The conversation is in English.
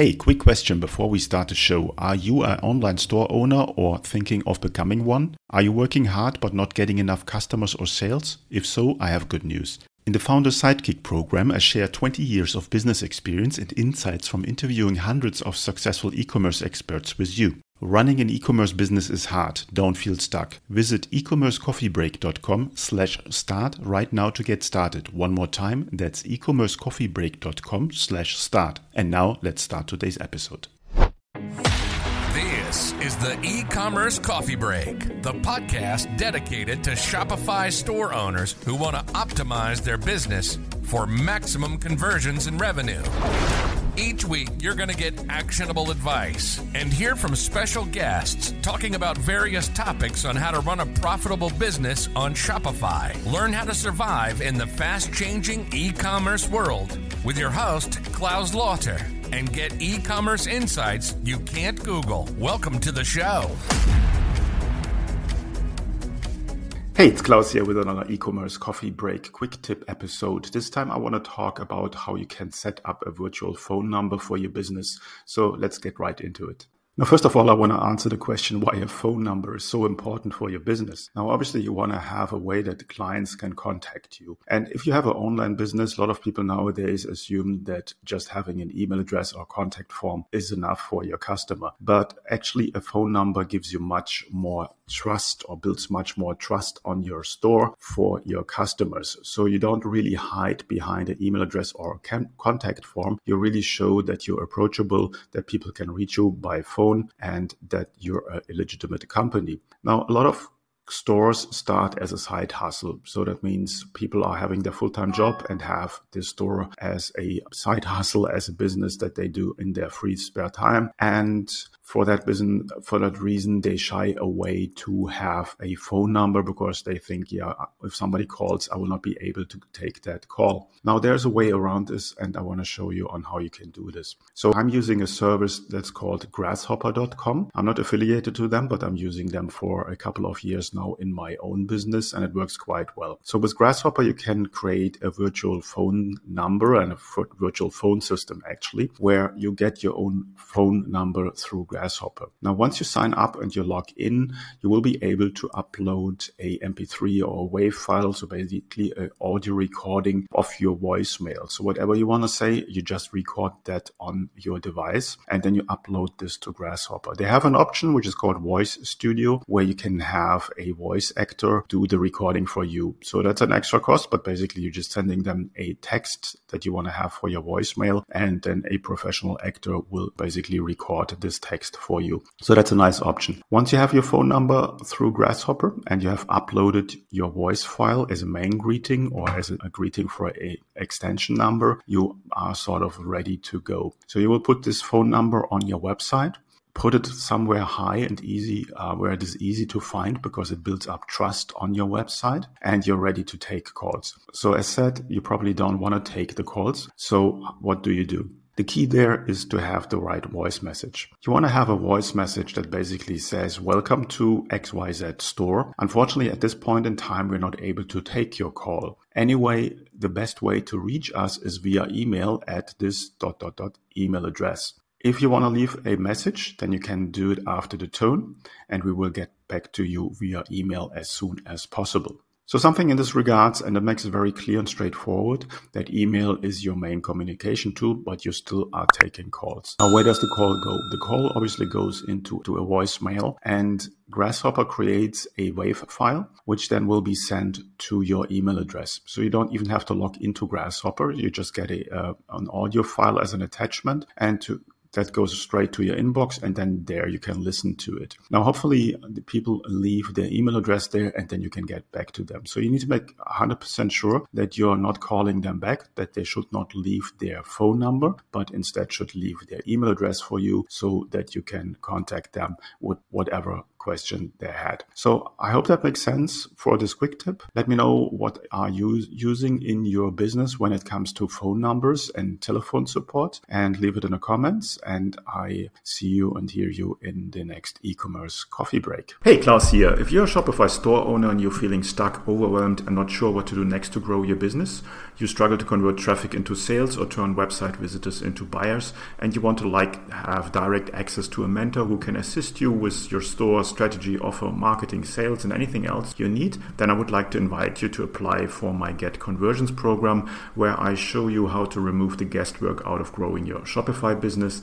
Hey, quick question before we start the show. Are you an online store owner or thinking of becoming one? Are you working hard but not getting enough customers or sales? If so, I have good news. In the Founder Sidekick program, I share 20 years of business experience and insights from interviewing hundreds of successful e commerce experts with you. Running an e-commerce business is hard. Don't feel stuck. Visit ecommercecoffeebreak.com slash start right now to get started. One more time, that's ecommercecoffeebreak.com slash start. And now let's start today's episode. This is the e-commerce coffee break, the podcast dedicated to Shopify store owners who want to optimize their business for maximum conversions and revenue. Each week, you're going to get actionable advice and hear from special guests talking about various topics on how to run a profitable business on Shopify. Learn how to survive in the fast changing e commerce world with your host, Claus Lauter, and get e commerce insights you can't Google. Welcome to the show. Hey, it's Claus here with another e-commerce coffee break quick tip episode. This time I want to talk about how you can set up a virtual phone number for your business. So let's get right into it. Now, first of all, I want to answer the question why a phone number is so important for your business. Now, obviously, you want to have a way that clients can contact you. And if you have an online business, a lot of people nowadays assume that just having an email address or contact form is enough for your customer. But actually, a phone number gives you much more trust or builds much more trust on your store for your customers. So you don't really hide behind an email address or contact form. You really show that you're approachable, that people can reach you by phone, and that you're a legitimate company. Now, a lot of stores start as a side hustle. So that means people are having their full time job and have this store as a side hustle, as a business that they do in their free spare time. And for that reason, for that reason, they shy away to have a phone number because they think, yeah, if somebody calls, I will not be able to take that call. Now there's a way around this, and I want to show you on how you can do this. So I'm using a service that's called Grasshopper.com. I'm not affiliated to them, but I'm using them for a couple of years now in my own business, and it works quite well. So with Grasshopper, you can create a virtual phone number and a virtual phone system actually, where you get your own phone number through Grasshopper Grasshopper. Now, once you sign up and you log in, you will be able to upload a MP3 or a WAV file, so basically an audio recording of your voicemail. So whatever you want to say, you just record that on your device and then you upload this to Grasshopper. They have an option which is called Voice Studio where you can have a voice actor do the recording for you. So that's an extra cost, but basically you're just sending them a text that you want to have for your voicemail and then a professional actor will basically record this text text for you. So that's a nice option. Once you have your phone number through Grasshopper and you have uploaded your voice file as a main greeting or as a greeting for a extension number, you are sort of ready to go. So you will put this phone number on your website put it somewhere high and easy uh, where it is easy to find because it builds up trust on your website and you're ready to take calls. So as said, you probably don't want to take the calls. So what do you do? The key there is to have the right voice message. You want to have a voice message that basically says, Welcome to XYZ store. Unfortunately, at this point in time, we're not able to take your call. Anyway, the best way to reach us is via email at this dot dot dot email address. If you want to leave a message, then you can do it after the tone, and we will get back to you via email as soon as possible. So something in this regards, and it makes it very clear and straightforward that email is your main communication tool, but you still are taking calls. Now, where does the call go? The call obviously goes into to a voicemail and Grasshopper creates a WAV file, which then will be sent to your email address. So you don't even have to log into Grasshopper. You just get a, uh, an audio file as an attachment and to that goes straight to your inbox and then there you can listen to it. Now, hopefully the people leave their email address there and then you can get back to them. So you need to make 100% sure that you're not calling them back, that they should not leave their phone number, but instead should leave their email address for you so that you can contact them with whatever question they had. So I hope that makes sense for this quick tip. Let me know what are you using in your business when it comes to phone numbers and telephone support and leave it in the comments. And I see you and hear you in the next e-commerce coffee break. Hey, Claus here. If you're a Shopify store owner and you're feeling stuck, overwhelmed, and not sure what to do next to grow your business, you struggle to convert traffic into sales or turn website visitors into buyers, and you want to like have direct access to a mentor who can assist you with your store strategy, offer, marketing, sales, and anything else you need, then I would like to invite you to apply for my Get Conversions program, where I show you how to remove the guesswork out of growing your Shopify business